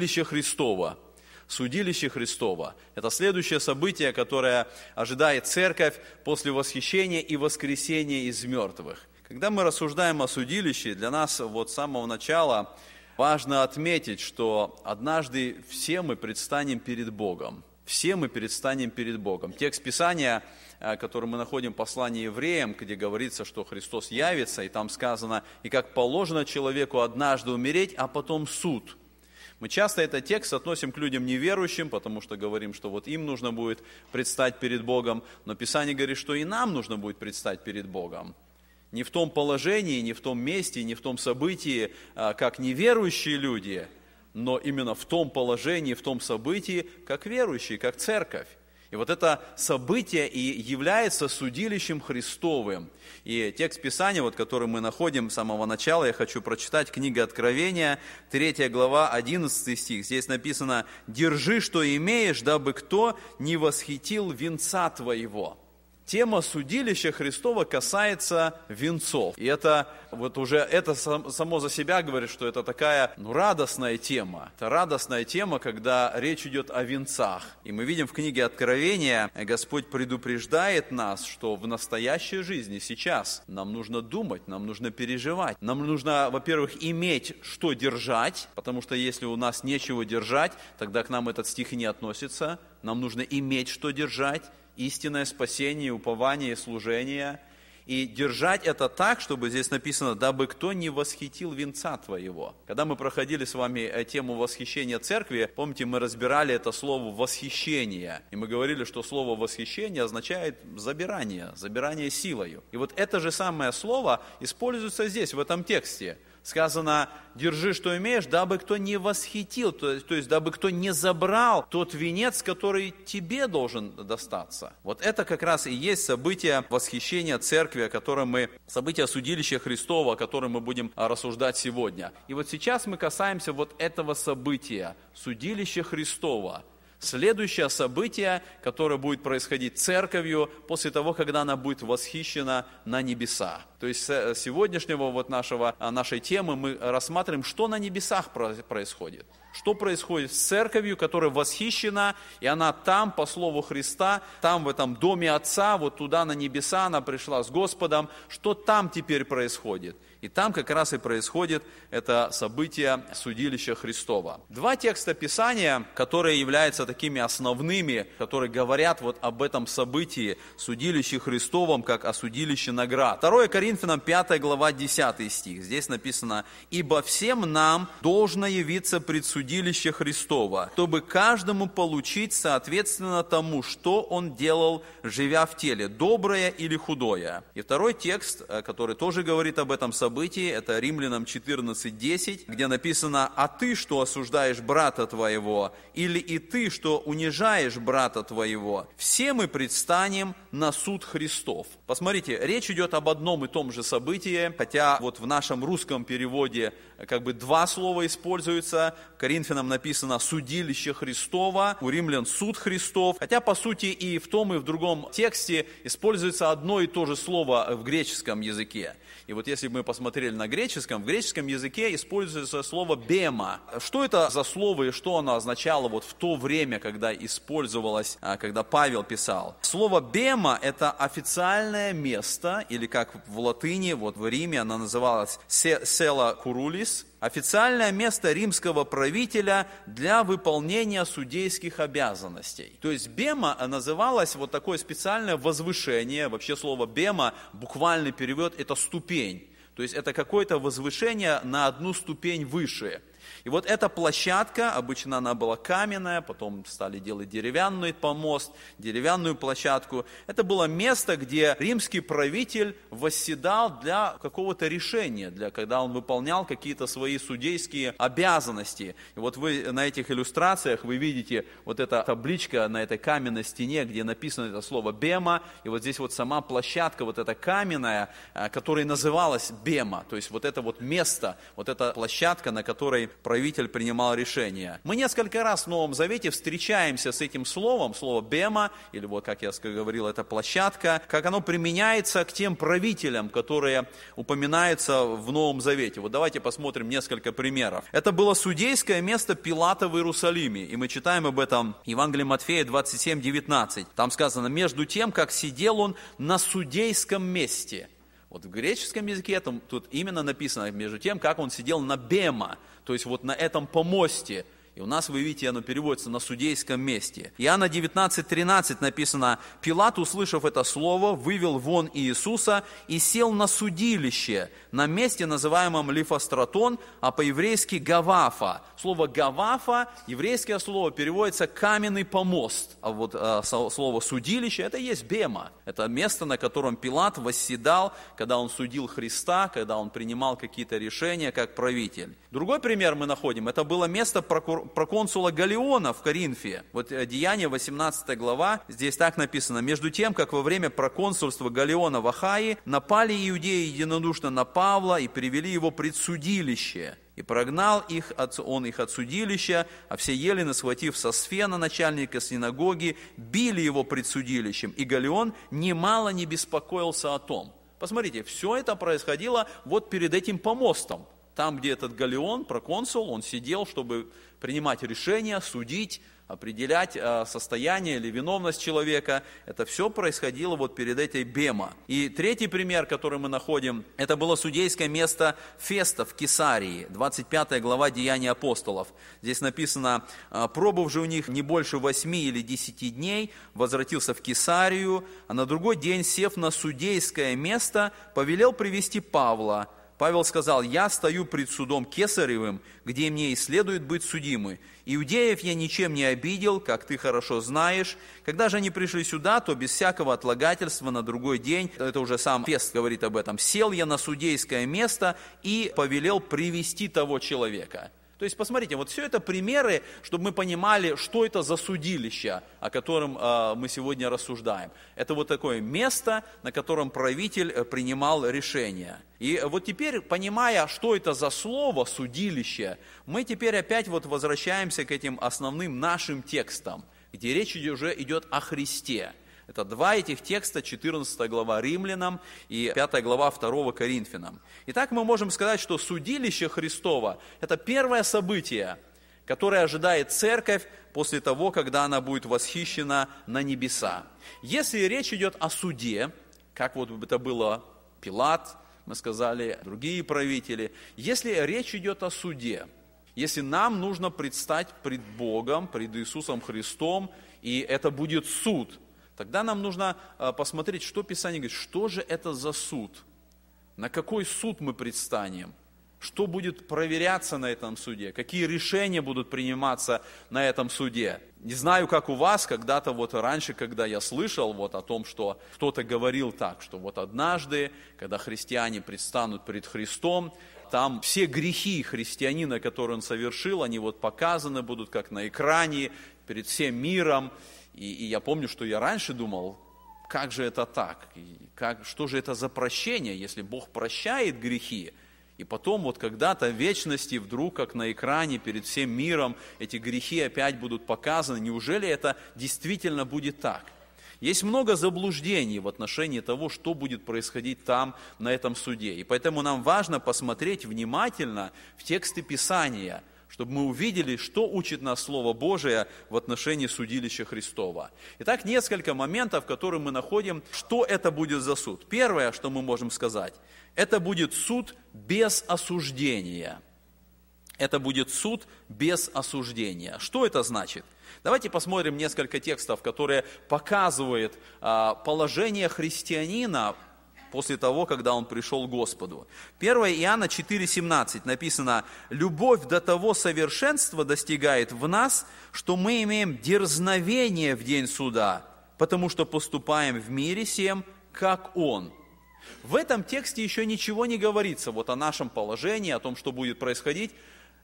судилище Христова. Судилище Христова. Это следующее событие, которое ожидает церковь после восхищения и воскресения из мертвых. Когда мы рассуждаем о судилище, для нас вот с самого начала важно отметить, что однажды все мы предстанем перед Богом. Все мы предстанем перед Богом. Текст Писания, э, который мы находим в послании евреям, где говорится, что Христос явится, и там сказано, и как положено человеку однажды умереть, а потом суд – мы часто этот текст относим к людям неверующим, потому что говорим, что вот им нужно будет предстать перед Богом, но Писание говорит, что и нам нужно будет предстать перед Богом. Не в том положении, не в том месте, не в том событии, а, как неверующие люди, но именно в том положении, в том событии, как верующие, как церковь. И вот это событие и является судилищем Христовым. И текст Писания, вот, который мы находим с самого начала, я хочу прочитать, книга Откровения, 3 глава, 11 стих. Здесь написано, «Держи, что имеешь, дабы кто не восхитил венца твоего». Тема судилища Христова касается венцов. И это вот уже это само за себя говорит, что это такая ну, радостная тема. Это радостная тема, когда речь идет о венцах. И мы видим в книге Откровения, Господь предупреждает нас, что в настоящей жизни сейчас нам нужно думать, нам нужно переживать. Нам нужно, во-первых, иметь что держать, потому что если у нас нечего держать, тогда к нам этот стих и не относится. Нам нужно иметь что держать истинное спасение, упование, служение. И держать это так, чтобы здесь написано, дабы кто не восхитил венца твоего. Когда мы проходили с вами э, тему восхищения церкви, помните, мы разбирали это слово восхищение. И мы говорили, что слово восхищение означает забирание, забирание силою. И вот это же самое слово используется здесь, в этом тексте – сказано, держи, что имеешь, дабы кто не восхитил, то есть, то есть дабы кто не забрал тот венец, который тебе должен достаться. Вот это как раз и есть событие восхищения церкви, о котором мы, событие судилища Христова, о котором мы будем рассуждать сегодня. И вот сейчас мы касаемся вот этого события, судилища Христова – следующее событие, которое будет происходить церковью после того, когда она будет восхищена на небеса. То есть э, сегодняшнего вот нашего, а, нашей темы мы рассматриваем, что на небесах происходит. Что происходит с церковью, которая восхищена, и она там, по слову Христа, там в этом доме Отца, вот туда на небеса она пришла с Господом. Что там теперь происходит? И там как раз и происходит это событие судилища Христова. Два текста Писания, которые являются такими основными, которые говорят вот об этом событии судилище Христовом, как о судилище наград. 2 Коринфянам 5 глава 10 стих. Здесь написано, «Ибо всем нам должно явиться пред судилище Христова, чтобы каждому получить соответственно тому, что он делал, живя в теле, доброе или худое». И второй текст, э, который тоже говорит об этом событии, событии, это Римлянам 14.10, где написано, «А ты, что осуждаешь брата твоего, или и ты, что унижаешь брата твоего, все мы предстанем на суд Христов». Посмотрите, речь идет об одном и том же событии, хотя вот в нашем русском переводе как бы два слова используются. Коринфянам написано «судилище Христова», у римлян «суд Христов». Хотя, по сути, и в том, и в другом тексте используется одно и то же слово в греческом языке. И вот если мы посмотрели на греческом, в греческом языке используется слово «бема». Что это за слово и что оно означало вот в то время, когда использовалось, а, когда Павел писал? Слово «бема» – это официальное место, или как в латыни, вот в Риме она называлась «села курулис», официальное место римского правителя для выполнения судейских обязанностей. То есть бема называлась вот такое специальное возвышение, вообще слово бема, буквальный перевод, это ступень. То есть это какое-то возвышение на одну ступень выше. И вот эта площадка, обычно она была каменная, потом стали делать деревянный помост, деревянную площадку. Это было место, где римский правитель восседал для какого-то решения, для, когда он выполнял какие-то свои судейские обязанности. И вот вы на этих иллюстрациях вы видите вот эта табличка на этой каменной стене, где написано это слово «бема», и вот здесь вот сама площадка, вот эта каменная, э, которая называлась «бема», то есть вот это вот место, вот эта площадка, на которой правитель принимал решения. Мы несколько раз в Новом Завете встречаемся с этим словом, слово «бема», или вот, как я говорил, это площадка, как оно применяется к тем правителям, которые упоминаются в Новом Завете. Вот давайте посмотрим несколько примеров. Это было судейское место Пилата в Иерусалиме, и мы читаем об этом в Евангелии Матфея 27, 19. Там сказано, между тем, как сидел он на судейском месте – вот в греческом языке там, тут именно написано, между тем, как он сидел на бема, то есть вот на этом помосте, и у нас, вы видите, оно переводится на судейском месте. Иоанна 19.13 написано, «Пилат, услышав это слово, вывел вон Иисуса и сел на судилище, на месте, называемом Лифостратон, а по-еврейски Гавафа». Слово «гавафа», еврейское слово, переводится «каменный помост». А вот а, слово «судилище» – это и есть бема. Это место, на котором Пилат восседал, когда он судил Христа, когда он принимал какие-то решения как правитель. Другой пример мы находим. Это было место прокур проконсула Галиона в Коринфе. Вот э, Деяние, 18 глава, здесь так написано. «Между тем, как во время проконсульства Галиона в Ахаи напали иудеи единодушно на Павла и привели его пред судилище». И прогнал их, он их от судилища, а все елены, схватив со сфена начальника синагоги, били его пред судилищем. И Галион немало не беспокоился о том. Посмотрите, все это происходило вот перед этим помостом. Там, где этот Галеон, проконсул, он сидел, чтобы принимать решения, судить, определять э, состояние или виновность человека. Это все происходило вот перед этой Бема. И третий пример, который мы находим, это было судейское место Феста в Кесарии, 25 глава Деяний апостолов. Здесь написано, «Э, пробыв же у них не больше восьми или десяти дней, возвратился в Кесарию, а на другой день, сев на судейское место, повелел привести Павла, Павел сказал, я стою пред судом Кесаревым, где мне и следует быть судимы. Иудеев я ничем не обидел, как ты хорошо знаешь. Когда же они пришли сюда, то без всякого отлагательства на другой день, это уже сам Фест говорит об этом, сел я на судейское место и повелел привести того человека. То есть, посмотрите, вот все это примеры, чтобы мы понимали, что это за судилище, о котором э, мы сегодня рассуждаем. Это вот такое место, на котором правитель э, принимал решения. И вот теперь, понимая, что это за слово судилище, мы теперь опять вот возвращаемся к этим основным нашим текстам, где речь уже идет о Христе. Это два этих текста, 14 глава Римлянам и 5 глава 2 Коринфянам. Итак, мы можем сказать, что судилище Христова – это первое событие, которое ожидает церковь после того, когда она будет восхищена на небеса. Если речь идет о суде, как вот это было Пилат, мы сказали, другие правители, если речь идет о суде, если нам нужно предстать пред Богом, пред Иисусом Христом, и это будет суд – Тогда нам нужно а, посмотреть, что Писание говорит, что же это за суд, на какой суд мы предстанем, что будет проверяться на этом суде, какие решения будут приниматься на этом суде. Не знаю, как у вас, когда-то вот раньше, когда я слышал вот о том, что кто-то говорил так, что вот однажды, когда христиане предстанут перед Христом, там все грехи христианина, которые он совершил, они вот показаны будут как на экране перед всем миром, и, и я помню, что я раньше думал, как же это так? И как, что же это за прощение, если Бог прощает грехи? И потом вот когда-то в вечности вдруг, как на экране перед всем миром, эти грехи опять будут показаны. Неужели это действительно будет так? Есть много заблуждений в отношении того, что будет происходить там, на этом суде. И поэтому нам важно посмотреть внимательно в тексты Писания – чтобы мы увидели, что учит нас Слово Божие в отношении судилища Христова. Итак, несколько моментов, которые мы находим, что это будет за суд. Первое, что мы можем сказать, это будет суд без осуждения. Это будет суд без осуждения. Что это значит? Давайте посмотрим несколько текстов, которые показывают а, положение христианина после того, когда он пришел к Господу. 1 Иоанна 4,17 написано, «Любовь до того совершенства достигает в нас, что мы имеем дерзновение в день суда, потому что поступаем в мире всем, как Он». В этом тексте еще ничего не говорится вот о нашем положении, о том, что будет происходить.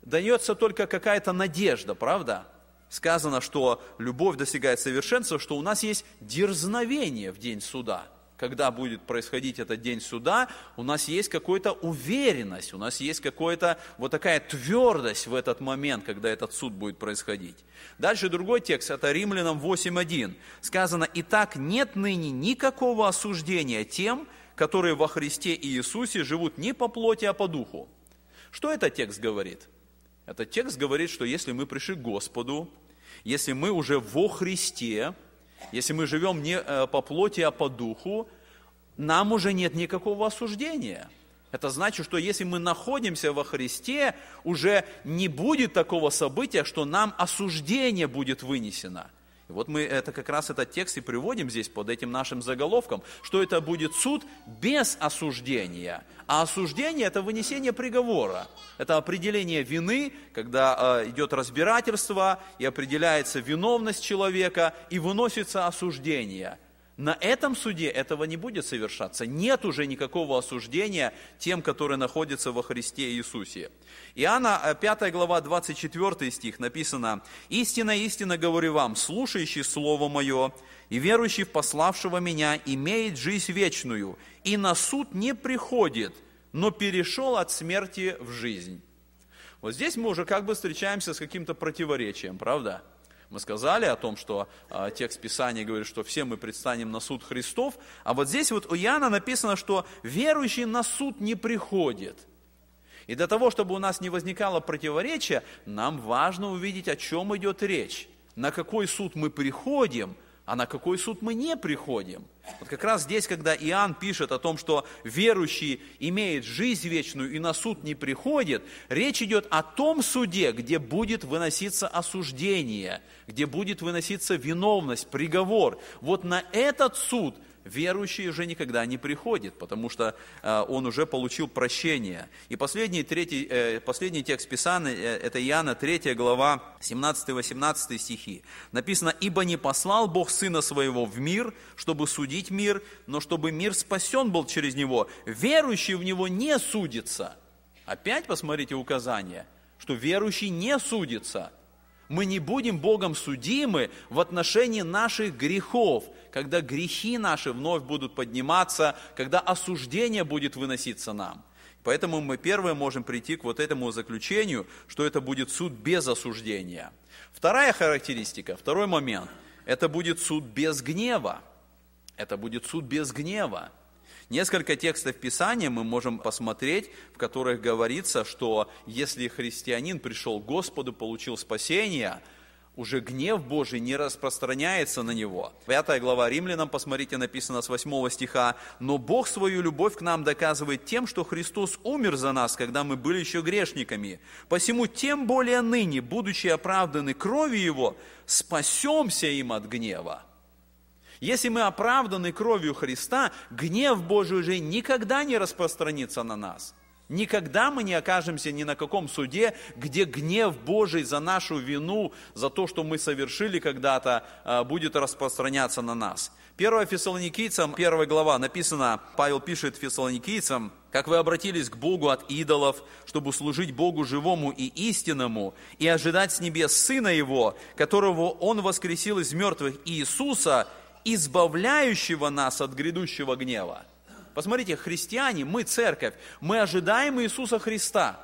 Дается только какая-то надежда, правда? Сказано, что любовь достигает совершенства, что у нас есть дерзновение в день суда – когда будет происходить этот день суда, у нас есть какая-то уверенность, у нас есть какая-то вот такая твердость в этот момент, когда этот суд будет происходить. Дальше другой текст, это Римлянам 8.1. Сказано, «Итак, нет ныне никакого осуждения тем, которые во Христе и Иисусе живут не по плоти, а по духу». Что этот текст говорит? Этот текст говорит, что если мы пришли к Господу, если мы уже во Христе, если мы живем не э, по плоти, а по духу, нам уже нет никакого осуждения. Это значит, что если мы находимся во Христе, уже не будет такого события, что нам осуждение будет вынесено. И вот мы это как раз этот текст и приводим здесь под этим нашим заголовком, что это будет суд без осуждения. А осуждение – это вынесение приговора. Это определение вины, когда э, идет разбирательство и определяется виновность человека и выносится осуждение – на этом суде этого не будет совершаться. Нет уже никакого осуждения тем, которые находятся во Христе Иисусе. Иоанна 5 э, глава 24 стих написано, «Истина, истина говорю вам, слушающий Слово Мое и верующий в пославшего Меня имеет жизнь вечную, и на суд не приходит, но перешел от смерти в жизнь». Вот здесь мы уже как бы встречаемся с каким-то противоречием, правда? Мы сказали о том, что э, текст Писания говорит, что все мы предстанем на суд Христов, а вот здесь вот у Иоанна написано, что верующий на суд не приходит. И для того, чтобы у нас не возникало противоречия, нам важно увидеть, о чем идет речь, на какой суд мы приходим – а на какой суд мы не приходим. Вот как раз здесь, когда Иоанн пишет о том, что верующий имеет жизнь вечную и на суд не приходит, речь идет о том суде, где будет выноситься осуждение, где будет выноситься виновность, приговор. Вот на этот суд верующий уже никогда не приходит, потому что э, он уже получил прощение. И последний, третий, э, последний текст Писания, э, это Иоанна 3 глава, 17-18 стихи. Написано, «Ибо не послал Бог Сына Своего в мир, чтобы судить мир, но чтобы мир спасен был через Него. Верующий в Него не судится». Опять посмотрите указание, что верующий не судится – мы не будем Богом судимы в отношении наших грехов, когда грехи наши вновь будут подниматься, когда осуждение будет выноситься нам. Поэтому мы первое можем прийти к вот этому заключению, что это будет суд без осуждения. Вторая характеристика, второй момент, это будет суд без гнева. Это будет суд без гнева. Несколько текстов Писания мы можем посмотреть, в которых говорится, что если христианин пришел к Господу, получил спасение, уже гнев Божий не распространяется на него. Пятая глава Римлянам, посмотрите, написано с 8 стиха, «Но Бог свою любовь к нам доказывает тем, что Христос умер за нас, когда мы были еще грешниками. Посему тем более ныне, будучи оправданы кровью Его, спасемся им от гнева». Если мы оправданы кровью Христа, гнев Божий уже никогда не распространится на нас. Никогда мы не окажемся ни на каком суде, где гнев Божий за нашу вину, за то, что мы совершили когда-то, а, будет распространяться на нас. 1 Фессалоникийцам, 1 глава, написано, Павел пишет Фессалоникийцам, «Как вы обратились к Богу от идолов, чтобы служить Богу живому и истинному, и ожидать с небес Сына Его, которого Он воскресил из мертвых, Иисуса, избавляющего нас от грядущего гнева. Посмотрите, христиане, мы церковь, мы ожидаем Иисуса Христа.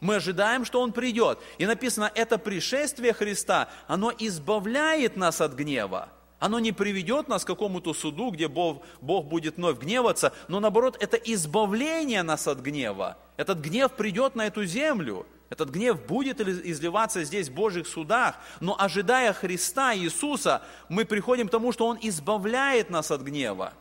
Мы ожидаем, что Он придет. И написано, это пришествие Христа, оно избавляет нас от гнева. Оно не приведет нас к какому-то суду, где Бог, Бог будет вновь гневаться, но наоборот, это избавление нас от гнева. Этот гнев придет на эту землю. Этот гнев будет изливаться здесь в Божьих судах, но ожидая Христа Иисуса, мы приходим к тому, что Он избавляет нас от гнева.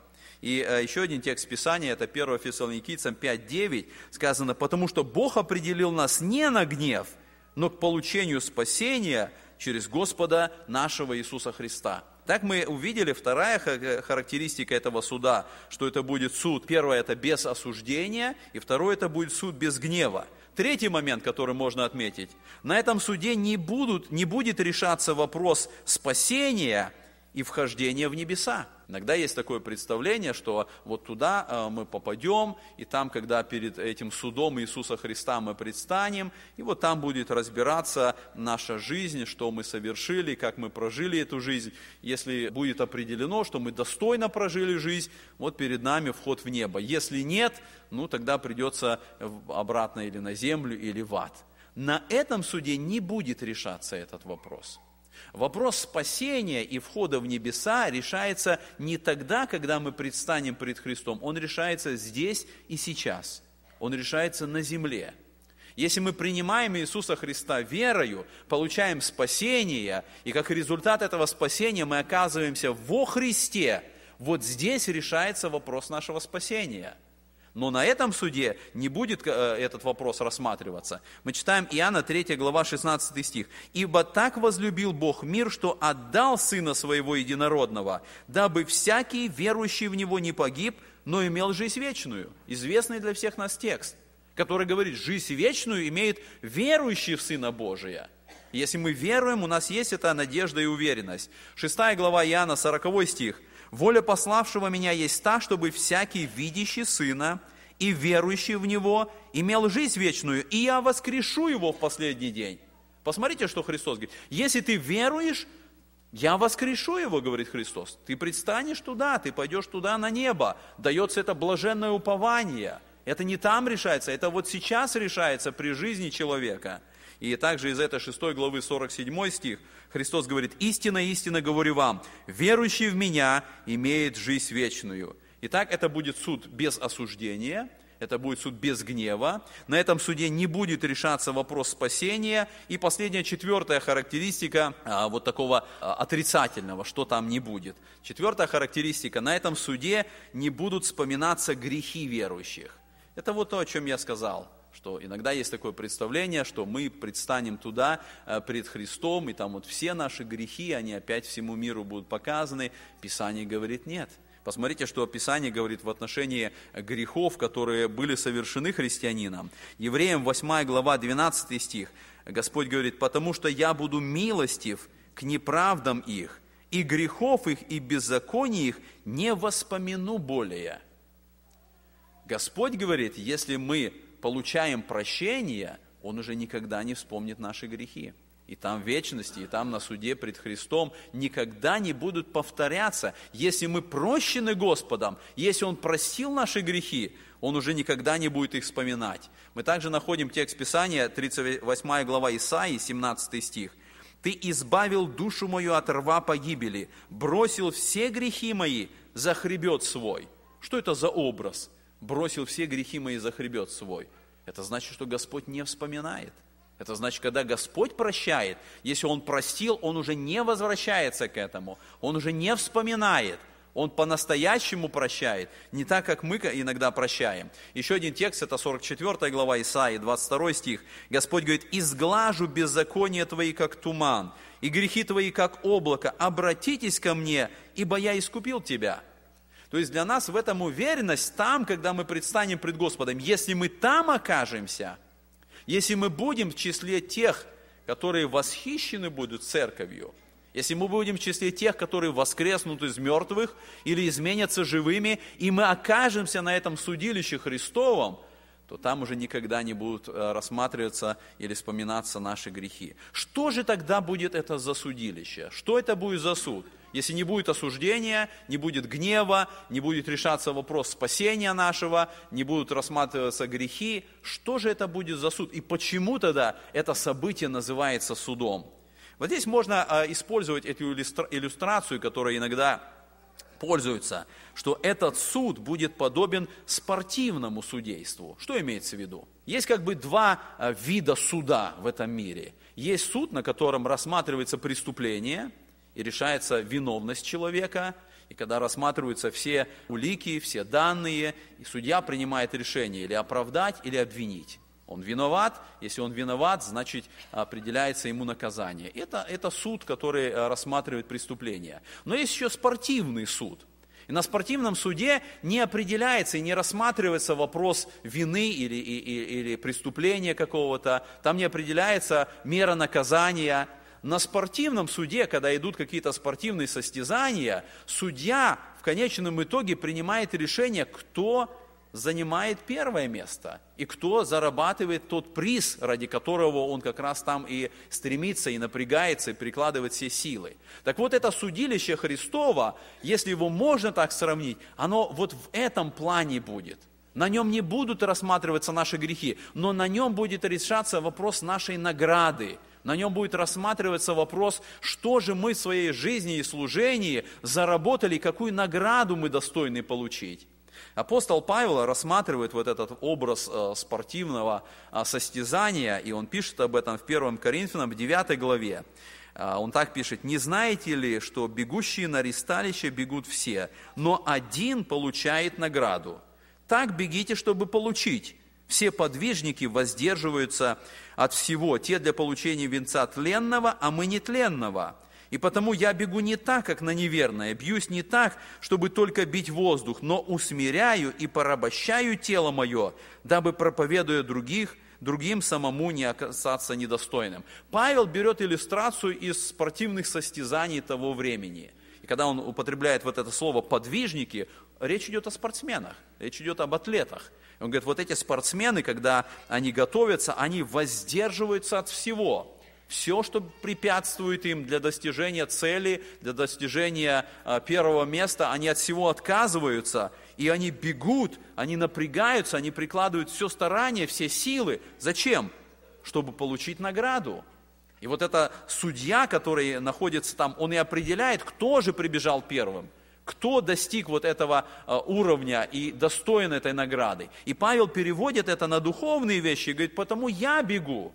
И э, еще один текст Писания, это 1 Фессалоникийцам 5.9, сказано, «Потому что Бог определил нас не на гнев, но к получению спасения через Господа нашего Иисуса Христа». Так мы увидели вторая характеристика этого суда, что это будет суд. Первое – это без осуждения, и второе – это будет суд без гнева. Третий момент, который можно отметить. На этом суде не, будут, не будет решаться вопрос спасения и вхождение в небеса. Иногда есть такое представление, что вот туда э, мы попадем, и там, когда перед этим судом Иисуса Христа мы предстанем, и вот там будет разбираться наша жизнь, что мы совершили, как мы прожили эту жизнь. Если будет определено, что мы достойно прожили жизнь, вот перед нами вход в небо. Если нет, ну тогда придется обратно или на землю, или в ад. На этом суде не будет решаться этот вопрос. Вопрос спасения и входа в небеса решается не тогда, когда мы предстанем перед Христом. Он решается здесь и сейчас. Он решается на земле. Если мы принимаем Иисуса Христа верою, получаем спасение, и как результат этого спасения мы оказываемся во Христе, вот здесь решается вопрос нашего спасения – но на этом суде не будет э, этот вопрос рассматриваться. Мы читаем Иоанна 3 глава 16 стих. «Ибо так возлюбил Бог мир, что отдал Сына Своего Единородного, дабы всякий, верующий в Него, не погиб, но имел жизнь вечную». Известный для всех нас текст, который говорит, жизнь вечную имеет верующий в Сына Божия. Если мы веруем, у нас есть эта надежда и уверенность. 6 глава Иоанна, 40 стих – Воля пославшего меня есть та, чтобы всякий видящий Сына и верующий в Него имел жизнь вечную, и я воскрешу его в последний день. Посмотрите, что Христос говорит. Если ты веруешь, я воскрешу его, говорит Христос. Ты предстанешь туда, ты пойдешь туда на небо. Дается это блаженное упование. Это не там решается, это вот сейчас решается при жизни человека – и также из этой 6 главы 47 стих Христос говорит, «Истина, истина говорю вам, верующий в Меня имеет жизнь вечную». Итак, это будет суд без осуждения, это будет суд без гнева. На этом суде не будет решаться вопрос спасения. И последняя, четвертая характеристика а, вот такого а, отрицательного, что там не будет. Четвертая характеристика, на этом суде не будут вспоминаться грехи верующих. Это вот то, о чем я сказал что иногда есть такое представление, что мы предстанем туда э, пред Христом, и там вот все наши грехи, они опять всему миру будут показаны. Писание говорит нет. Посмотрите, что Писание говорит в отношении грехов, которые были совершены христианином. Евреям 8 глава 12 стих. Господь говорит, потому что я буду милостив к неправдам их, и грехов их, и беззаконий их не воспомяну более. Господь говорит, если мы получаем прощение, он уже никогда не вспомнит наши грехи. И там в вечности, и там на суде пред Христом никогда не будут повторяться. Если мы прощены Господом, если Он простил наши грехи, Он уже никогда не будет их вспоминать. Мы также находим текст Писания, 38 глава Исаии, 17 стих. «Ты избавил душу мою от рва погибели, бросил все грехи мои за хребет свой». Что это за образ? Бросил все грехи мои за хребет свой. Это значит, что Господь не вспоминает. Это значит, когда Господь прощает, если Он простил, Он уже не возвращается к этому, Он уже не вспоминает, Он по-настоящему прощает, не так, как мы иногда прощаем. Еще один текст, это 44 глава Исаии, 22 стих. Господь говорит, «Изглажу беззаконие Твои, как туман, и грехи Твои, как облако. Обратитесь ко мне, ибо я искупил Тебя». То есть для нас в этом уверенность там, когда мы предстанем пред Господом. Если мы там окажемся, если мы будем в числе тех, которые восхищены будут церковью, если мы будем в числе тех, которые воскреснут из мертвых или изменятся живыми, и мы окажемся на этом судилище Христовом, то там уже никогда не будут э, рассматриваться или вспоминаться наши грехи. Что же тогда будет это за судилище? Что это будет за суд? Если не будет осуждения, не будет гнева, не будет решаться вопрос спасения нашего, не будут рассматриваться грехи, что же это будет за суд? И почему тогда это событие называется судом? Вот здесь можно а, использовать эту иллюстрацию, которая иногда пользуется, что этот суд будет подобен спортивному судейству. Что имеется в виду? Есть как бы два а, вида суда в этом мире. Есть суд, на котором рассматривается преступление – и решается виновность человека, и когда рассматриваются все улики, все данные, и судья принимает решение или оправдать, или обвинить. Он виноват, если он виноват, значит определяется ему наказание. Это, это суд, который э, рассматривает преступление. Но есть еще спортивный суд. И на спортивном суде не определяется и не рассматривается вопрос вины или, или, или преступления какого-то, там не определяется мера наказания, на спортивном суде, когда идут какие-то спортивные состязания, судья в конечном итоге принимает решение, кто занимает первое место и кто зарабатывает тот приз, ради которого он как раз там и стремится, и напрягается, и прикладывает все силы. Так вот, это судилище Христова, если его можно так сравнить, оно вот в этом плане будет. На нем не будут рассматриваться наши грехи, но на нем будет решаться вопрос нашей награды. На нем будет рассматриваться вопрос, что же мы в своей жизни и служении заработали, какую награду мы достойны получить. Апостол Павел рассматривает вот этот образ э, спортивного э, состязания, и он пишет об этом в 1 Коринфянам, в 9 главе. Э, он так пишет, «Не знаете ли, что бегущие на ресталище бегут все, но один получает награду? Так бегите, чтобы получить. Все подвижники воздерживаются от всего, те для получения венца тленного, а мы нетленного. И потому я бегу не так, как на неверное, бьюсь не так, чтобы только бить воздух, но усмиряю и порабощаю тело мое, дабы, проповедуя других, другим самому не оказаться недостойным. Павел берет иллюстрацию из спортивных состязаний того времени. И когда он употребляет вот это слово «подвижники», речь идет о спортсменах, речь идет об атлетах. Он говорит, вот эти спортсмены, когда они готовятся, они воздерживаются от всего все, что препятствует им для достижения цели, для достижения а, первого места, они от всего отказываются, и они бегут, они напрягаются, они прикладывают все старание, все силы. Зачем? Чтобы получить награду. И вот это судья, который находится там, он и определяет, кто же прибежал первым, кто достиг вот этого а, уровня и достоин этой награды. И Павел переводит это на духовные вещи и говорит, потому я бегу.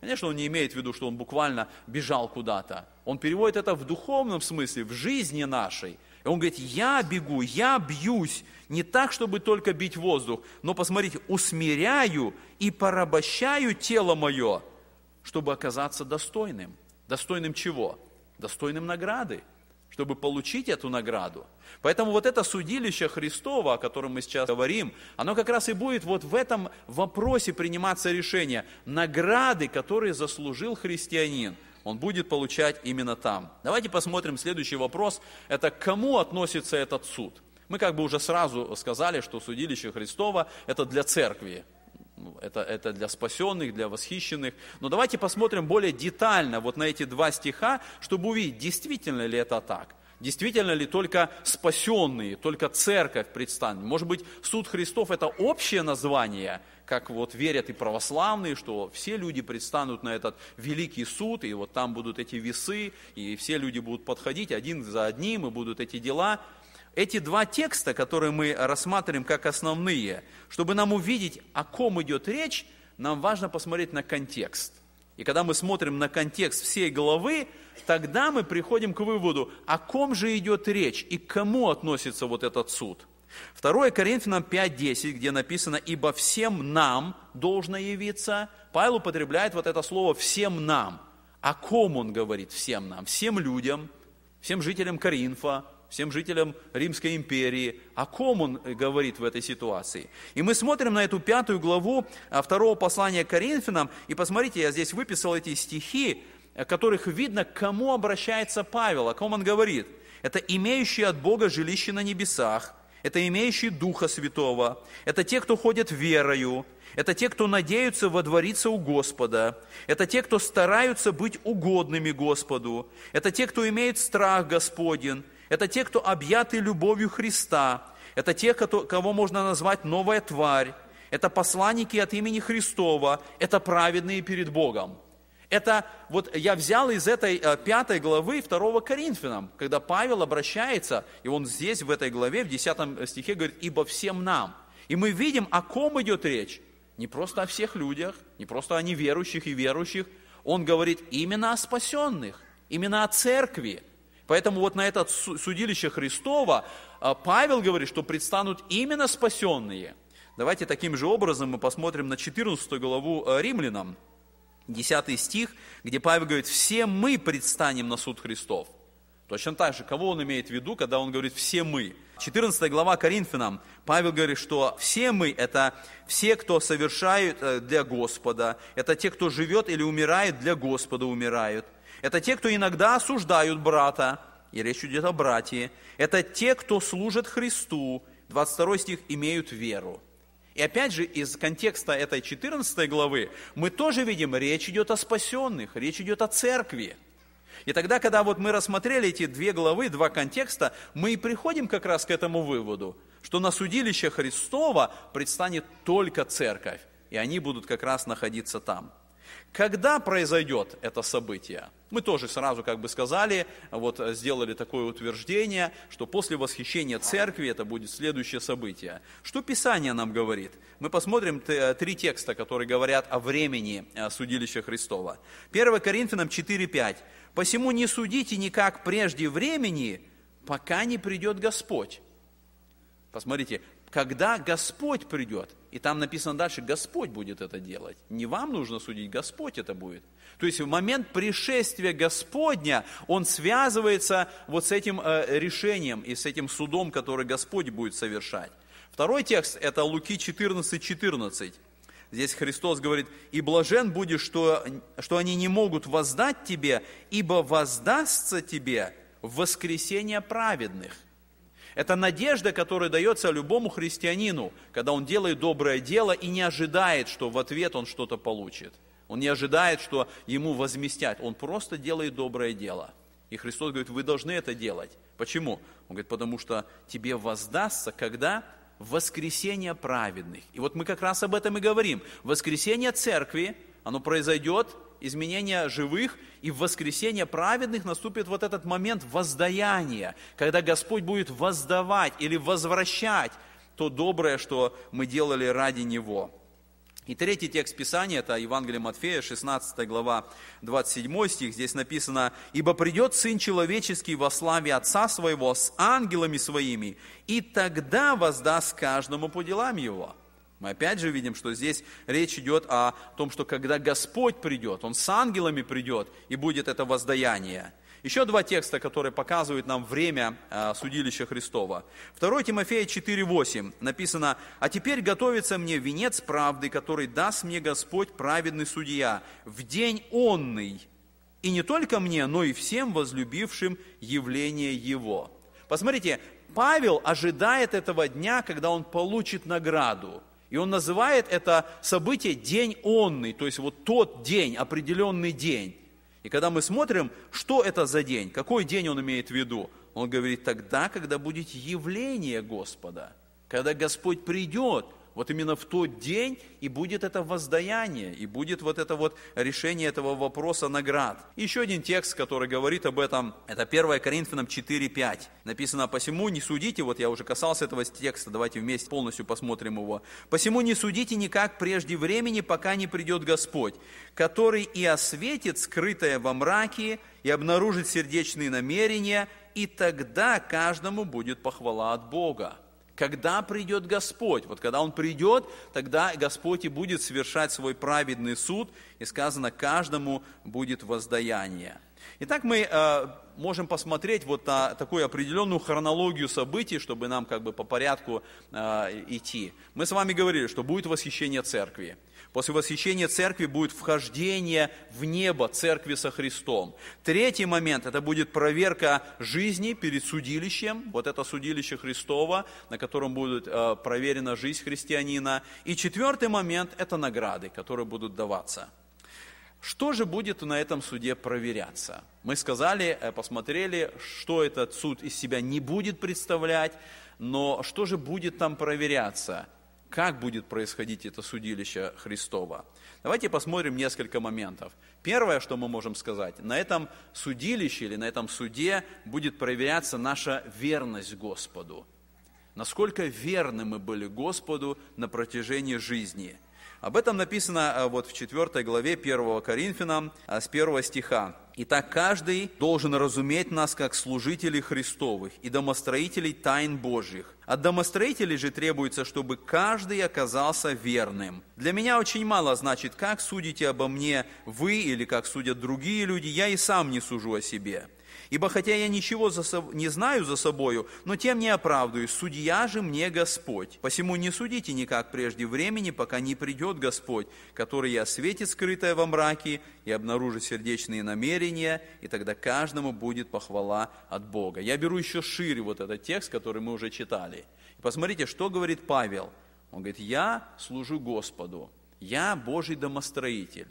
Конечно, он не имеет в виду, что он буквально бежал куда-то. Он переводит это в духовном смысле, в жизни нашей. И он говорит, я бегу, я бьюсь, не так, чтобы только бить воздух, но, посмотрите, усмиряю и порабощаю тело мое, чтобы оказаться достойным. Достойным чего? Достойным награды чтобы получить эту награду. Поэтому вот это судилище Христова, о котором мы сейчас говорим, оно как раз и будет вот в этом вопросе приниматься решение. Награды, которые заслужил христианин, он будет получать именно там. Давайте посмотрим следующий вопрос. Это к кому относится этот суд? Мы как бы уже сразу сказали, что судилище Христова – это для церкви. Ну, это, это для спасенных, для восхищенных. Но давайте посмотрим более детально вот на эти два стиха, чтобы увидеть, действительно ли это так. Действительно ли только спасенные, только церковь предстанет? Может быть, суд Христов это общее название, как вот верят и православные, что все люди предстанут на этот великий суд, и вот там будут эти весы, и все люди будут подходить один за одним, и будут эти дела эти два текста, которые мы рассматриваем как основные, чтобы нам увидеть, о ком идет речь, нам важно посмотреть на контекст. И когда мы смотрим на контекст всей главы, тогда мы приходим к выводу, о ком же идет речь и к кому относится вот этот суд. 2 Коринфянам 5.10, где написано «Ибо всем нам должно явиться», Павел употребляет вот это слово «всем нам». О ком он говорит всем нам? Всем людям, всем жителям Коринфа, всем жителям Римской империи, о ком он э, говорит в этой ситуации. И мы смотрим на эту пятую главу а, второго послания к Коринфянам, и посмотрите, я здесь выписал эти стихи, о которых видно, к кому обращается Павел, о ком он говорит. Это имеющие от Бога жилище на небесах, это имеющие Духа Святого, это те, кто ходят верою, это те, кто надеются водвориться у Господа. Это те, кто стараются быть угодными Господу. Это те, кто имеет страх Господен. Это те, кто объяты любовью Христа. Это те, кого можно назвать новая тварь. Это посланники от имени Христова. Это праведные перед Богом. Это вот я взял из этой э, пятой главы второго Коринфянам, когда Павел обращается, и он здесь, в этой главе, в десятом стихе говорит, «Ибо всем нам». И мы видим, о ком идет речь. Не просто о всех людях, не просто о неверующих и верующих. Он говорит именно о спасенных, именно о церкви. Поэтому вот на это судилище Христова а, Павел говорит, что предстанут именно спасенные. Давайте таким же образом мы посмотрим на 14 главу а, Римлянам, 10 стих, где Павел говорит, все мы предстанем на суд Христов. Точно так же, кого он имеет в виду, когда он говорит «все мы». 14 глава Коринфянам, Павел говорит, что все мы – это все, кто совершают э, для Господа, это те, кто живет или умирает для Господа умирают. Это те, кто иногда осуждают брата, и речь идет о братье. Это те, кто служит Христу, 22 стих, имеют веру. И опять же, из контекста этой 14 главы мы тоже видим, речь идет о спасенных, речь идет о церкви. И тогда, когда вот мы рассмотрели эти две главы, два контекста, мы и приходим как раз к этому выводу, что на судилище Христова предстанет только церковь, и они будут как раз находиться там. Когда произойдет это событие? Мы тоже сразу как бы сказали, вот сделали такое утверждение, что после восхищения церкви это будет следующее событие. Что Писание нам говорит? Мы посмотрим три текста, которые говорят о времени э, судилища Христова. 1 Коринфянам 4.5. «Посему не судите никак прежде времени, пока не придет Господь». Посмотрите, когда Господь придет, и там написано дальше, Господь будет это делать. Не вам нужно судить, Господь это будет. То есть в момент пришествия Господня он связывается вот с этим э, решением и с этим судом, который Господь будет совершать. Второй текст – это Луки 14, 14. Здесь Христос говорит, «И блажен будешь, что, что они не могут воздать тебе, ибо воздастся тебе воскресение праведных». Это надежда, которая дается любому христианину, когда он делает доброе дело и не ожидает, что в ответ он что-то получит. Он не ожидает, что ему возместят. Он просто делает доброе дело. И Христос говорит, вы должны это делать. Почему? Он говорит, потому что тебе воздастся, когда воскресение праведных. И вот мы как раз об этом и говорим. Воскресение церкви, оно произойдет изменения живых, и в воскресение праведных наступит вот этот момент воздаяния, когда Господь будет воздавать или возвращать то доброе, что мы делали ради Него. И третий текст Писания, это Евангелие Матфея, 16 глава, 27 стих, здесь написано, «Ибо придет Сын Человеческий во славе Отца Своего с ангелами Своими, и тогда воздаст каждому по делам Его». Мы опять же видим, что здесь речь идет о том, что когда Господь придет, Он с ангелами придет, и будет это воздаяние. Еще два текста, которые показывают нам время э, судилища Христова. 2 Тимофея 4,8 написано, «А теперь готовится мне венец правды, который даст мне Господь праведный судья в день онный, и не только мне, но и всем возлюбившим явление Его». Посмотрите, Павел ожидает этого дня, когда он получит награду – и он называет это событие день онный, то есть вот тот день, определенный день. И когда мы смотрим, что это за день, какой день он имеет в виду, он говорит, тогда, когда будет явление Господа, когда Господь придет, вот именно в тот день и будет это воздаяние, и будет вот это вот решение этого вопроса наград. еще один текст, который говорит об этом, это 1 Коринфянам 4.5. Написано, посему не судите, вот я уже касался этого текста, давайте вместе полностью посмотрим его. Посему не судите никак прежде времени, пока не придет Господь, который и осветит скрытое во мраке, и обнаружит сердечные намерения, и тогда каждому будет похвала от Бога когда придет Господь. Вот когда Он придет, тогда Господь и будет совершать свой праведный суд, и сказано, каждому будет воздаяние. Итак, мы э, можем посмотреть вот на такую определенную хронологию событий, чтобы нам как бы по порядку э, идти. Мы с вами говорили, что будет восхищение церкви. После восхищения церкви будет вхождение в небо церкви со Христом. Третий момент – это будет проверка жизни перед судилищем. Вот это судилище Христова, на котором будет э, проверена жизнь христианина. И четвертый момент – это награды, которые будут даваться. Что же будет на этом суде проверяться? Мы сказали, э, посмотрели, что этот суд из себя не будет представлять, но что же будет там проверяться? Как будет происходить это судилище Христова. Давайте посмотрим несколько моментов. Первое, что мы можем сказать, на этом судилище или на этом суде будет проверяться наша верность Господу. Насколько верны мы были Господу на протяжении жизни. Об этом написано э, вот в 4 главе 1 Коринфянам э, с 1 стиха. «Итак, каждый должен разуметь нас как служителей Христовых и домостроителей тайн Божьих. От домостроителей же требуется, чтобы каждый оказался верным. Для меня очень мало значит, как судите обо мне вы или как судят другие люди, я и сам не сужу о себе. Ибо хотя я ничего за со... не знаю за собою, но тем не оправдываюсь, судья же мне Господь. Посему не судите никак прежде времени, пока не придет Господь, который и осветит скрытое во мраке и обнаружит сердечные намерения, и тогда каждому будет похвала от Бога. Я беру еще шире вот этот текст, который мы уже читали. Посмотрите, что говорит Павел. Он говорит, я служу Господу, я Божий домостроитель.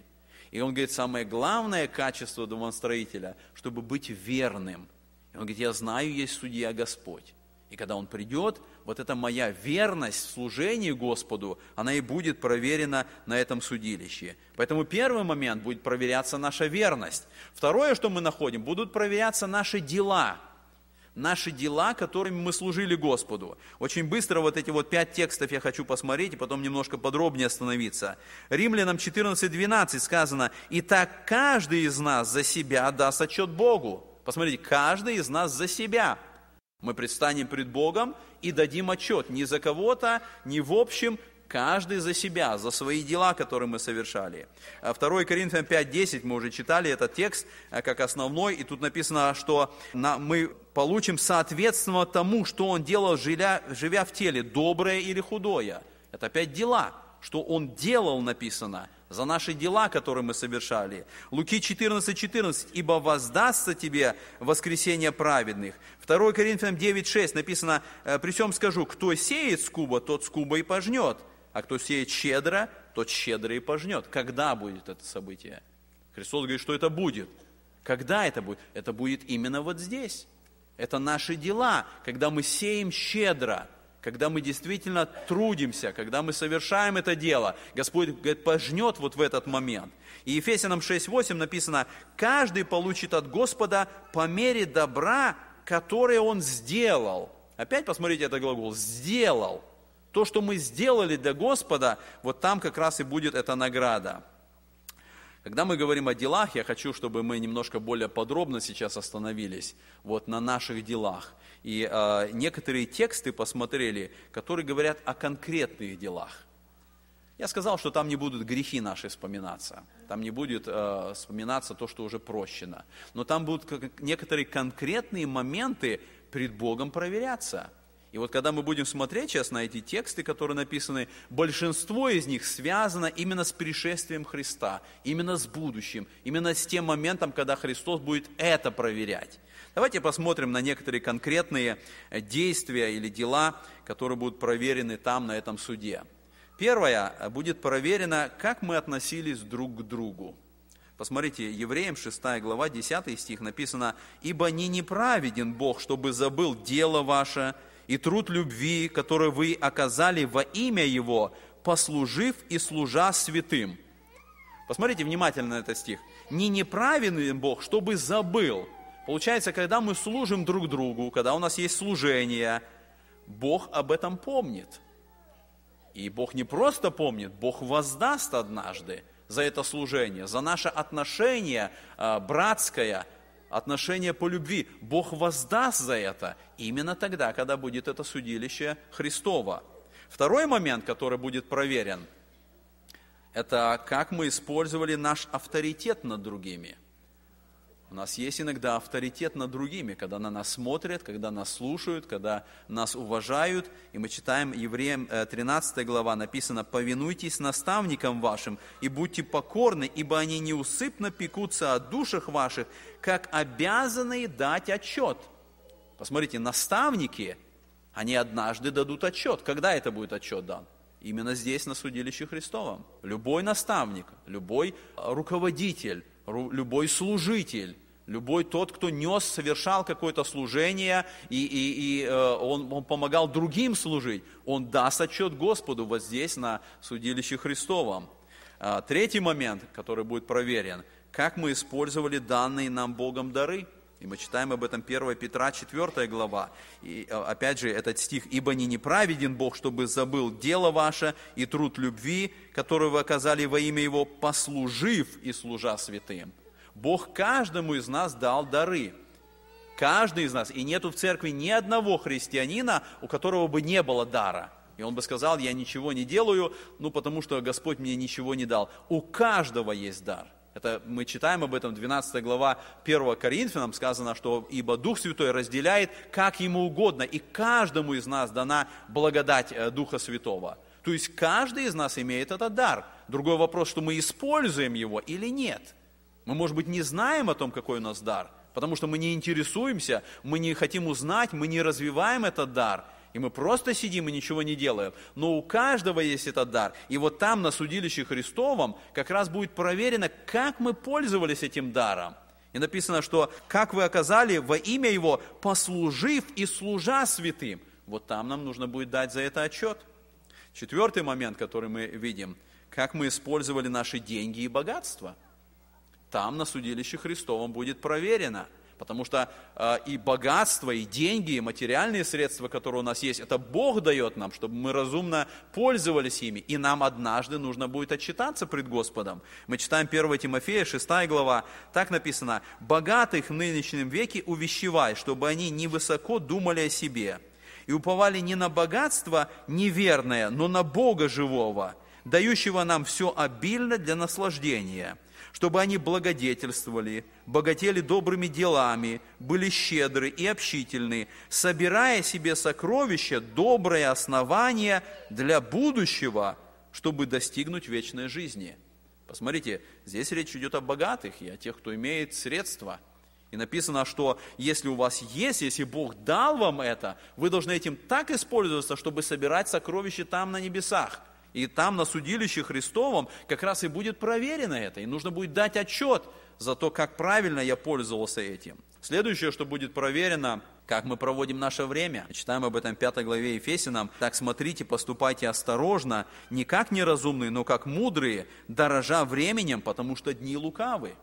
И он говорит, самое главное качество домостроителя, чтобы быть верным. И он говорит, я знаю, есть судья Господь. И когда он придет, вот эта моя верность в служении Господу, она и будет проверена на этом судилище. Поэтому первый момент будет проверяться наша верность. Второе, что мы находим, будут проверяться наши дела – наши дела, которыми мы служили Господу. Очень быстро вот эти вот пять текстов я хочу посмотреть и потом немножко подробнее остановиться. Римлянам 14.12 сказано, «Итак, каждый из нас за себя даст отчет Богу». Посмотрите, каждый из нас за себя. Мы предстанем пред Богом и дадим отчет не за кого-то, не в общем, Каждый за себя, за свои дела, которые мы совершали. 2 а Коринфянам 5.10, мы уже читали этот текст э, как основной, и тут написано, что мы получим соответственно тому, что он делал, живя, живя в теле, доброе или худое. Это опять дела, что он делал, написано, за наши дела, которые мы совершали. Луки 14, 14. «Ибо воздастся тебе воскресение праведных». 2 Коринфянам 9, 6 написано, «Э, «При всем скажу, кто сеет скуба, тот скуба и пожнет» а кто сеет щедро, тот щедро и пожнет. Когда будет это событие? Христос говорит, что это будет. Когда это будет? Это будет именно вот здесь. Это наши дела, когда мы сеем щедро, когда мы действительно трудимся, когда мы совершаем это дело. Господь говорит, пожнет вот в этот момент. И Ефесянам 6.8 написано, каждый получит от Господа по мере добра, которое он сделал. Опять посмотрите это глагол, сделал. То, что мы сделали для Господа, вот там как раз и будет эта награда. Когда мы говорим о делах, я хочу, чтобы мы немножко более подробно сейчас остановились вот на наших делах. И э, некоторые тексты посмотрели, которые говорят о конкретных делах. Я сказал, что там не будут грехи наши вспоминаться, там не будет э, вспоминаться то, что уже прощено. Но там будут некоторые конкретные моменты пред Богом проверяться – и вот когда мы будем смотреть сейчас на эти тексты, которые написаны, большинство из них связано именно с пришествием Христа, именно с будущим, именно с тем моментом, когда Христос будет это проверять. Давайте посмотрим на некоторые конкретные э, действия или дела, которые будут проверены там, на этом суде. Первое, э, будет проверено, как мы относились друг к другу. Посмотрите, Евреям 6 глава, 10 стих написано, «Ибо не неправеден Бог, чтобы забыл дело ваше, и труд любви, который вы оказали во имя Его, послужив и служа святым. Посмотрите внимательно на этот стих. Не неправедный Бог, чтобы забыл. Получается, когда мы служим друг другу, когда у нас есть служение, Бог об этом помнит. И Бог не просто помнит, Бог воздаст однажды за это служение, за наше отношение э, братское, отношения по любви. Бог воздаст за это именно тогда, когда будет это судилище Христова. Второй момент, который будет проверен, это как мы использовали наш авторитет над другими – у нас есть иногда авторитет над другими, когда на нас смотрят, когда нас слушают, когда нас уважают. И мы читаем Евреям 13 э, глава, написано, «Повинуйтесь наставникам вашим и будьте покорны, ибо они неусыпно пекутся о душах ваших, как обязанные дать отчет». Посмотрите, наставники, они однажды дадут отчет. Когда это будет отчет дан? Именно здесь, на судилище Христовом. Любой наставник, любой руководитель, любой служитель, Любой тот, кто нес, совершал какое-то служение, и, и, и э, он, он помогал другим служить, он даст отчет Господу вот здесь, на судилище Христовом. А, третий момент, который будет проверен, как мы использовали данные нам Богом дары. И мы читаем об этом 1 Петра, 4 глава. И э, опять же этот стих. «Ибо не неправеден Бог, чтобы забыл дело ваше и труд любви, который вы оказали во имя Его, послужив и служа святым». Бог каждому из нас дал дары. Каждый из нас. И нету в церкви ни одного христианина, у которого бы не было дара. И он бы сказал, я ничего не делаю, ну потому что Господь мне ничего не дал. У каждого есть дар. Это мы читаем об этом, 12 глава 1 Коринфянам сказано, что ибо Дух Святой разделяет, как Ему угодно, и каждому из нас дана благодать э, Духа Святого. То есть каждый из нас имеет этот дар. Другой вопрос, что мы используем его или нет. Мы, может быть, не знаем о том, какой у нас дар, потому что мы не интересуемся, мы не хотим узнать, мы не развиваем этот дар – и мы просто сидим и ничего не делаем. Но у каждого есть этот дар. И вот там, на судилище Христовом, как раз будет проверено, как мы пользовались этим даром. И написано, что как вы оказали во имя Его, послужив и служа святым. Вот там нам нужно будет дать за это отчет. Четвертый момент, который мы видим, как мы использовали наши деньги и богатства. Там на судилище Христовом будет проверено – Потому что э, и богатство, и деньги, и материальные средства, которые у нас есть, это Бог дает нам, чтобы мы разумно пользовались ими. И нам однажды нужно будет отчитаться пред Господом. Мы читаем 1 Тимофея, 6 глава, так написано, «Богатых в нынешнем веке увещевай, чтобы они невысоко думали о себе, и уповали не на богатство неверное, но на Бога живого, дающего нам все обильно для наслаждения» чтобы они благодетельствовали, богатели добрыми делами, были щедры и общительны, собирая себе сокровища, доброе основание для будущего, чтобы достигнуть вечной жизни. Посмотрите, здесь речь идет о богатых и о тех, кто имеет средства. И написано, что если у вас есть, если Бог дал вам это, вы должны этим так использоваться, чтобы собирать сокровища там на небесах – и там на судилище Христовом как раз и будет проверено это. И нужно будет дать отчет за то, как правильно я пользовался этим. Следующее, что будет проверено, как мы проводим наше время. Читаем об этом в 5 главе Ефесинам. Так смотрите, поступайте осторожно, не как неразумные, но как мудрые, дорожа временем, потому что дни лукавы.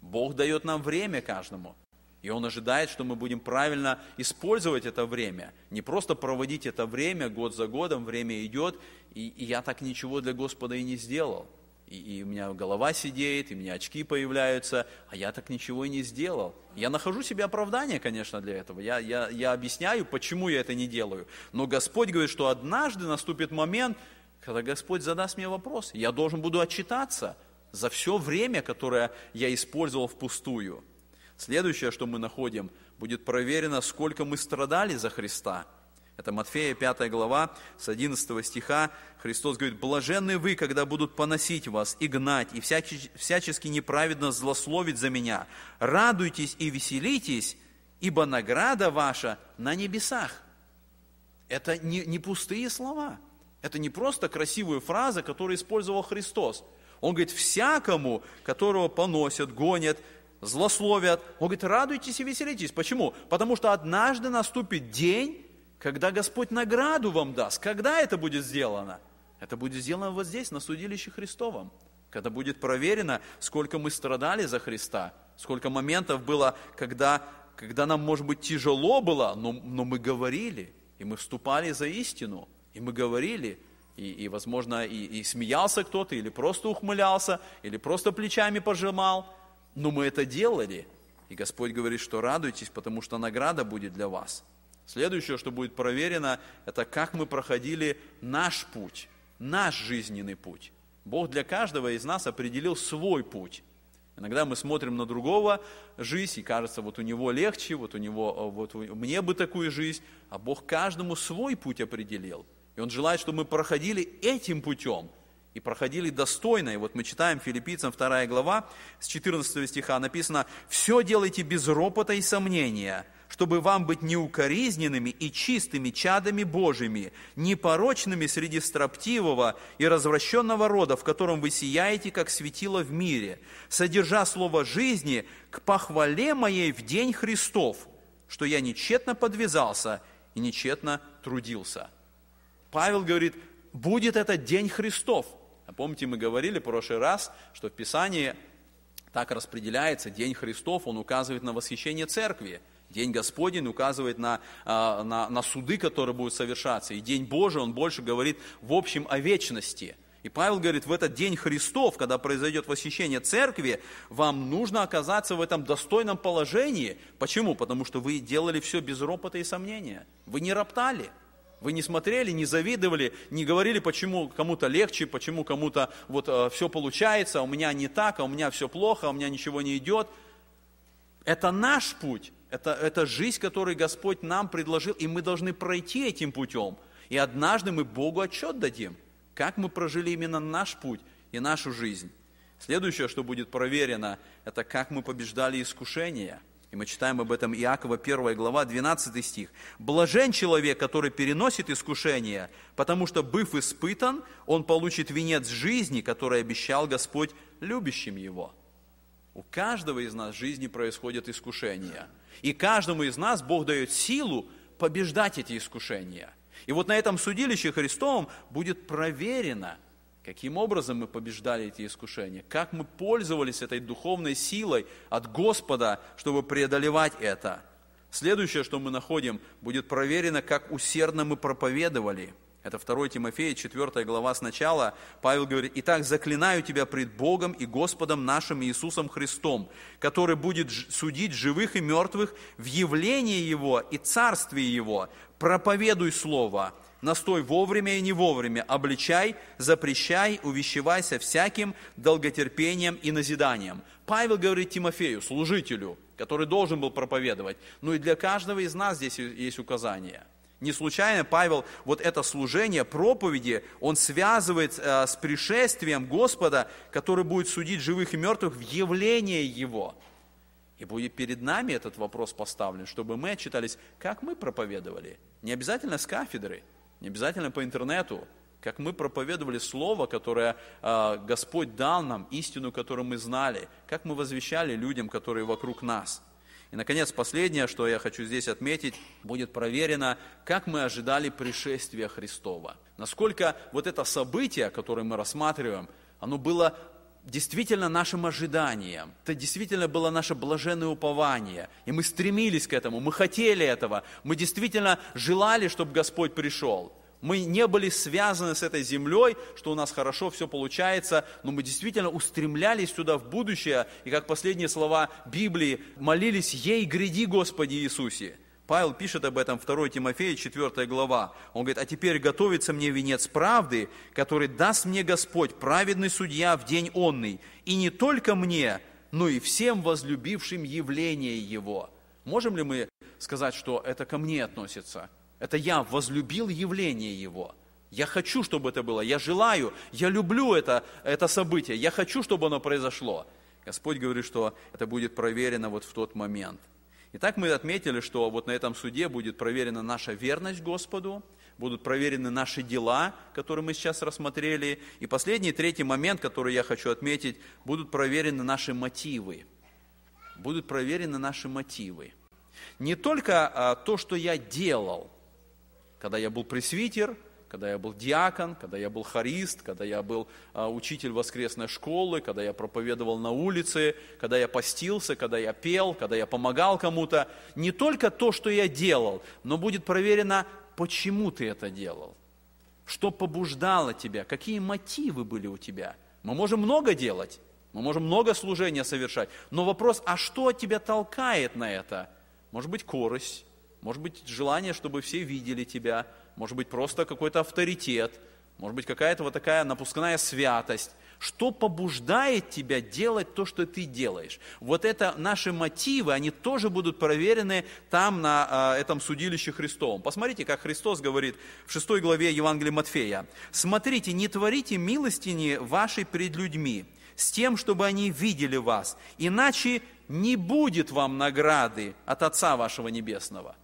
Бог дает нам время каждому. И Он ожидает, что мы будем правильно использовать это время. Не просто проводить это время год за годом, время идет, и, и я так ничего для Господа и не сделал. И, и у меня голова сидеет, и у меня очки появляются, а я так ничего и не сделал. Я нахожу себе оправдание, конечно, для этого. Я, я, я объясняю, почему я это не делаю. Но Господь говорит, что однажды наступит момент, когда Господь задаст мне вопрос. Я должен буду отчитаться за все время, которое я использовал впустую. Следующее, что мы находим, будет проверено, сколько мы страдали за Христа. Это Матфея 5 глава, с 11 стиха. Христос говорит, «Блаженны вы, когда будут поносить вас и гнать, и всячески неправедно злословить за меня. Радуйтесь и веселитесь, ибо награда ваша на небесах». Это не, не пустые слова. Это не просто красивые фразы, которые использовал Христос. Он говорит, всякому, которого поносят, гонят, злословят. Он говорит, радуйтесь и веселитесь. Почему? Потому что однажды наступит день, когда Господь награду вам даст. Когда это будет сделано? Это будет сделано вот здесь, на судилище Христовом. Когда будет проверено, сколько мы страдали за Христа, сколько моментов было, когда, когда нам, может быть, тяжело было, но, но мы говорили, и мы вступали за истину, и мы говорили, и, и возможно, и, и смеялся кто-то, или просто ухмылялся, или просто плечами пожимал, но мы это делали. И Господь говорит, что радуйтесь, потому что награда будет для вас. Следующее, что будет проверено, это как мы проходили наш путь, наш жизненный путь. Бог для каждого из нас определил свой путь. Иногда мы смотрим на другого жизнь, и кажется, вот у него легче, вот у него, вот у, мне бы такую жизнь, а Бог каждому свой путь определил. И Он желает, чтобы мы проходили этим путем, и проходили достойно. И вот мы читаем филиппийцам 2 глава, с 14 стиха написано, «Все делайте без ропота и сомнения, чтобы вам быть неукоризненными и чистыми чадами Божьими, непорочными среди строптивого и развращенного рода, в котором вы сияете, как светило в мире, содержа слово жизни к похвале моей в день Христов, что я нечетно подвязался и нечетно трудился». Павел говорит, будет этот день Христов – помните, мы говорили в прошлый раз, что в Писании так распределяется День Христов, он указывает на восхищение церкви. День Господень указывает на, на, на суды, которые будут совершаться. И День Божий, он больше говорит в общем о вечности. И Павел говорит, в этот день Христов, когда произойдет восхищение церкви, вам нужно оказаться в этом достойном положении. Почему? Потому что вы делали все без ропота и сомнения. Вы не роптали. Вы не смотрели, не завидовали, не говорили, почему кому-то легче, почему кому-то вот э, все получается, у меня не так, а у меня все плохо, а у меня ничего не идет. Это наш путь, это, это жизнь, которую Господь нам предложил, и мы должны пройти этим путем. И однажды мы Богу отчет дадим – как мы прожили именно наш путь и нашу жизнь. Следующее, что будет проверено, это как мы побеждали искушения. И мы читаем об этом Иакова 1 глава, 12 стих. «Блажен человек, который переносит искушения, потому что, быв испытан, он получит венец жизни, который обещал Господь любящим его». У каждого из нас в жизни происходят искушения. И каждому из нас Бог дает силу побеждать эти искушения. И вот на этом судилище Христовом будет проверено, каким образом мы побеждали эти искушения, как мы пользовались этой духовной силой от Господа, чтобы преодолевать это. Следующее, что мы находим, будет проверено, как усердно мы проповедовали – это 2 Тимофея, 4 глава сначала. Павел говорит, «Итак, заклинаю тебя пред Богом и Господом нашим Иисусом Христом, который будет судить живых и мертвых в явлении Его и царстве Его. Проповедуй Слово, настой вовремя и не вовремя, обличай, запрещай, увещевайся всяким долготерпением и назиданием». Павел говорит Тимофею, служителю, который должен был проповедовать. Ну и для каждого из нас здесь есть указания – не случайно Павел вот это служение, проповеди, он связывает э, с пришествием Господа, который будет судить живых и мертвых в явлении Его. И будет перед нами этот вопрос поставлен, чтобы мы отчитались, как мы проповедовали. Не обязательно с кафедры, не обязательно по интернету, как мы проповедовали Слово, которое э, Господь дал нам, истину, которую мы знали, как мы возвещали людям, которые вокруг нас – и, наконец, последнее, что я хочу здесь отметить, будет проверено, как мы ожидали пришествия Христова. Насколько вот это событие, которое мы рассматриваем, оно было действительно нашим ожиданием. Это действительно было наше блаженное упование. И мы стремились к этому, мы хотели этого. Мы действительно желали, чтобы Господь пришел. Мы не были связаны с этой землей, что у нас хорошо все получается, но мы действительно устремлялись туда в будущее, и как последние слова Библии, молились «Ей гряди, Господи Иисусе». Павел пишет об этом 2 Тимофея, 4 глава. Он говорит, «А теперь готовится мне венец правды, который даст мне Господь, праведный судья в день онный, и не только мне, но и всем возлюбившим явление Его». Можем ли мы сказать, что это ко мне относится? Это я возлюбил явление Его. Я хочу, чтобы это было. Я желаю, я люблю это, это событие. Я хочу, чтобы оно произошло. Господь говорит, что это будет проверено вот в тот момент. Итак, мы отметили, что вот на этом суде будет проверена наша верность Господу, будут проверены наши дела, которые мы сейчас рассмотрели. И последний, третий момент, который я хочу отметить, будут проверены наши мотивы. Будут проверены наши мотивы. Не только а, то, что я делал – когда я был пресвитер, когда я был диакон, когда я был харист, когда я был а, учитель воскресной школы, когда я проповедовал на улице, когда я постился, когда я пел, когда я помогал кому-то. Не только то, что я делал, но будет проверено, почему ты это делал. Что побуждало тебя, какие мотивы были у тебя. Мы можем много делать, мы можем много служения совершать, но вопрос, а что тебя толкает на это? Может быть, корость, может быть, желание, чтобы все видели тебя. Может быть, просто какой-то авторитет. Может быть, какая-то вот такая напускная святость. Что побуждает тебя делать то, что ты делаешь? Вот это наши мотивы, они тоже будут проверены там, на э, этом судилище Христовом. Посмотрите, как Христос говорит в 6 главе Евангелия Матфея. «Смотрите, не творите милостини вашей пред людьми, с тем, чтобы они видели вас, иначе не будет вам награды от Отца вашего Небесного».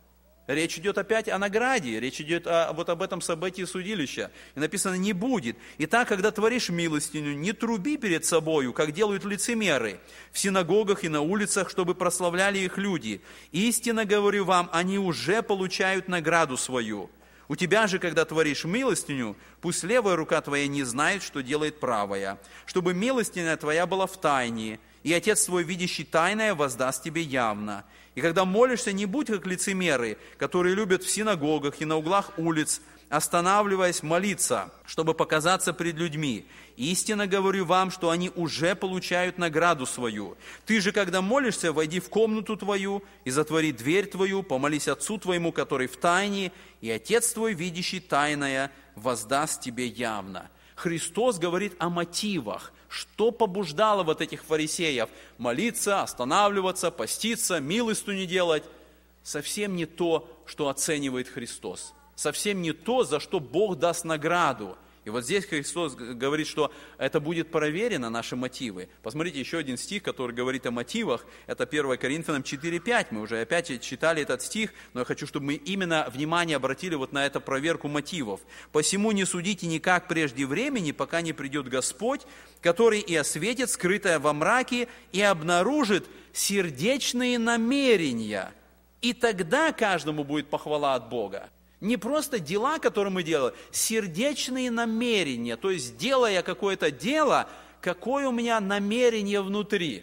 Речь идет опять о награде, речь идет о, вот об этом событии судилища. И написано «не будет». И так, когда творишь милостиню, не труби перед собою, как делают лицемеры в синагогах и на улицах, чтобы прославляли их люди. Истинно говорю вам, они уже получают награду свою. У тебя же, когда творишь милостиню, пусть левая рука твоя не знает, что делает правая, чтобы милостиня твоя была в тайне, и Отец твой, видящий тайное, воздаст тебе явно. И когда молишься, не будь как лицемеры, которые любят в синагогах и на углах улиц останавливаясь молиться, чтобы показаться пред людьми. Истинно говорю вам, что они уже получают награду свою. Ты же, когда молишься, войди в комнату твою и затвори дверь твою, помолись Отцу твоему, который в тайне, и Отец твой, видящий тайное, воздаст тебе явно. Христос говорит о мотивах, что побуждало вот этих фарисеев молиться, останавливаться, поститься, милостыню делать. Совсем не то, что оценивает Христос. Совсем не то, за что Бог даст награду. И вот здесь Христос говорит, что это будет проверено, наши мотивы. Посмотрите, еще один стих, который говорит о мотивах, это 1 Коринфянам 4.5. Мы уже опять читали этот стих, но я хочу, чтобы мы именно внимание обратили вот на эту проверку мотивов. «Посему не судите никак прежде времени, пока не придет Господь, который и осветит скрытое во мраке и обнаружит сердечные намерения. И тогда каждому будет похвала от Бога. Не просто дела, которые мы делаем, сердечные намерения. То есть, делая какое-то дело, какое у меня намерение внутри.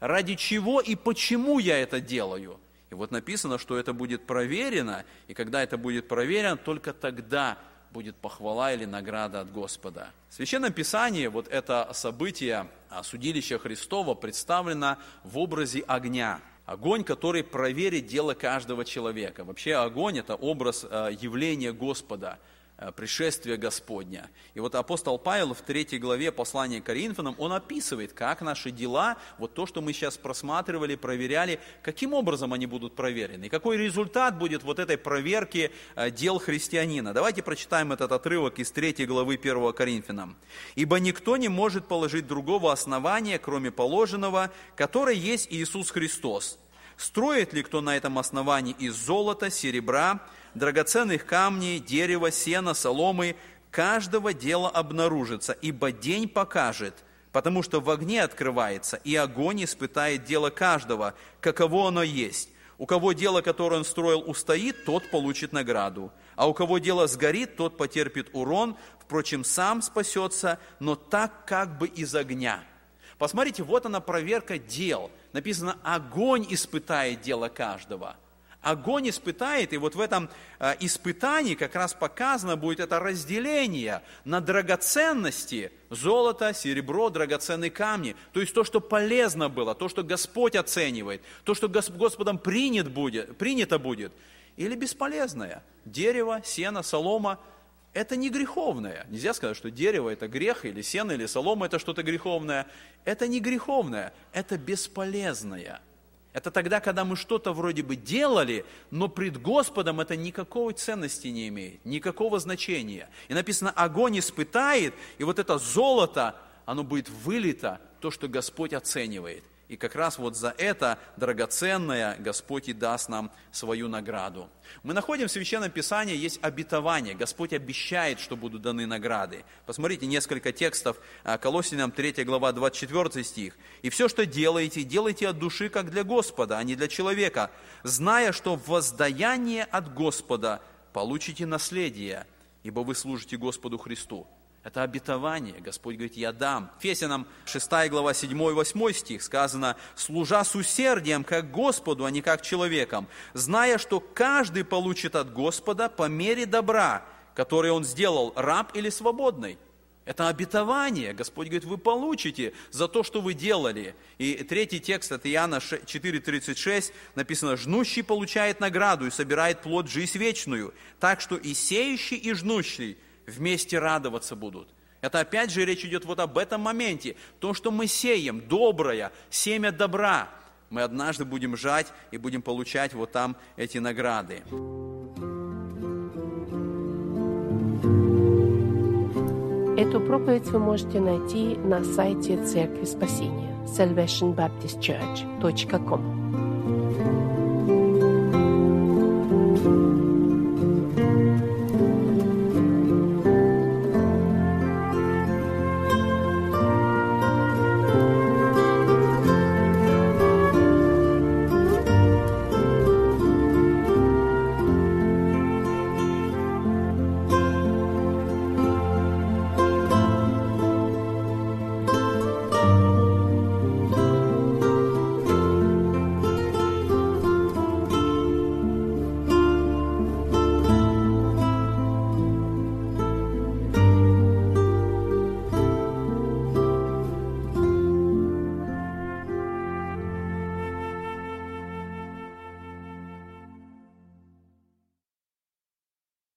Ради чего и почему я это делаю. И вот написано, что это будет проверено, и когда это будет проверено, только тогда будет похвала или награда от Господа. В Священном Писании вот это событие судилища Христова представлено в образе огня – Огонь, который проверит дело каждого человека. Вообще огонь – это образ э, явления Господа, пришествия Господня. И вот апостол Павел в третьей главе послания к Коринфянам, он описывает, как наши дела, вот то, что мы сейчас просматривали, проверяли, каким образом они будут проверены, и какой результат будет вот этой проверки э, дел христианина. Давайте прочитаем этот отрывок из третьей главы 1 Коринфянам. «Ибо никто не может положить другого основания, кроме положенного, которое есть Иисус Христос, Строит ли кто на этом основании из золота, серебра, драгоценных камней, дерева, сена, соломы, каждого дела обнаружится, ибо день покажет, потому что в огне открывается, и огонь испытает дело каждого, каково оно есть. У кого дело, которое он строил, устоит, тот получит награду. А у кого дело сгорит, тот потерпит урон, впрочем, сам спасется, но так как бы из огня. Посмотрите, вот она проверка дел – написано, огонь испытает дело каждого. Огонь испытает, и вот в этом э, испытании как раз показано будет это разделение на драгоценности, золото, серебро, драгоценные камни. То есть то, что полезно было, то, что Господь оценивает, то, что Господом принят будет, принято будет, или бесполезное. Дерево, сено, солома – это не греховное. Нельзя сказать, что дерево это грех, или сено, или солома это что-то греховное. Это не греховное, это бесполезное. Это тогда, когда мы что-то вроде бы делали, но пред Господом это никакой ценности не имеет, никакого значения. И написано, огонь испытает, и вот это золото, оно будет вылито, то, что Господь оценивает. И как раз вот за это драгоценное Господь и даст нам свою награду. Мы находим в Священном Писании, есть обетование. Господь обещает, что будут даны награды. Посмотрите несколько текстов. А, Колосинам 3 глава 24 стих. «И все, что делаете, делайте от души, как для Господа, а не для человека, зная, что воздаяние от Господа получите наследие, ибо вы служите Господу Христу». Это обетование. Господь говорит, я дам. Фесянам 6 глава 7 и 8 стих сказано, «Служа с усердием, как Господу, а не как человеком, зная, что каждый получит от Господа по мере добра, которое он сделал, раб или свободный». Это обетование. Господь говорит, вы получите за то, что вы делали. И третий текст от Иоанна 4,36 написано, «Жнущий получает награду и собирает плод жизнь вечную, так что и сеющий, и жнущий вместе радоваться будут. Это опять же речь идет вот об этом моменте. То, что мы сеем, доброе, семя добра, мы однажды будем жать и будем получать вот там эти награды. Эту проповедь вы можете найти на сайте Церкви Спасения salvationbaptistchurch.com.